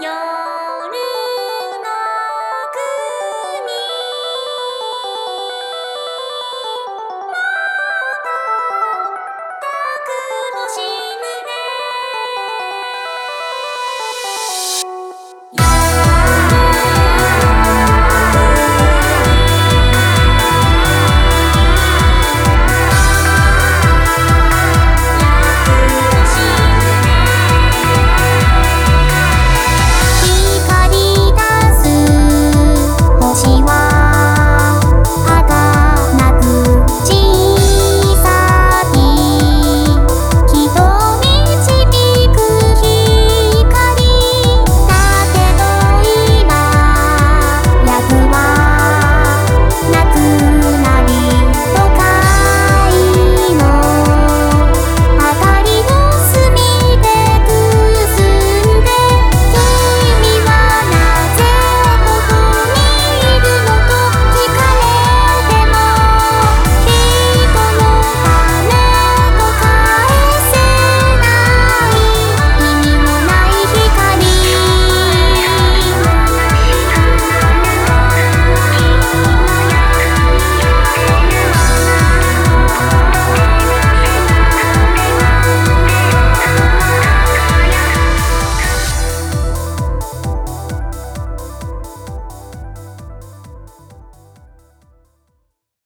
哟。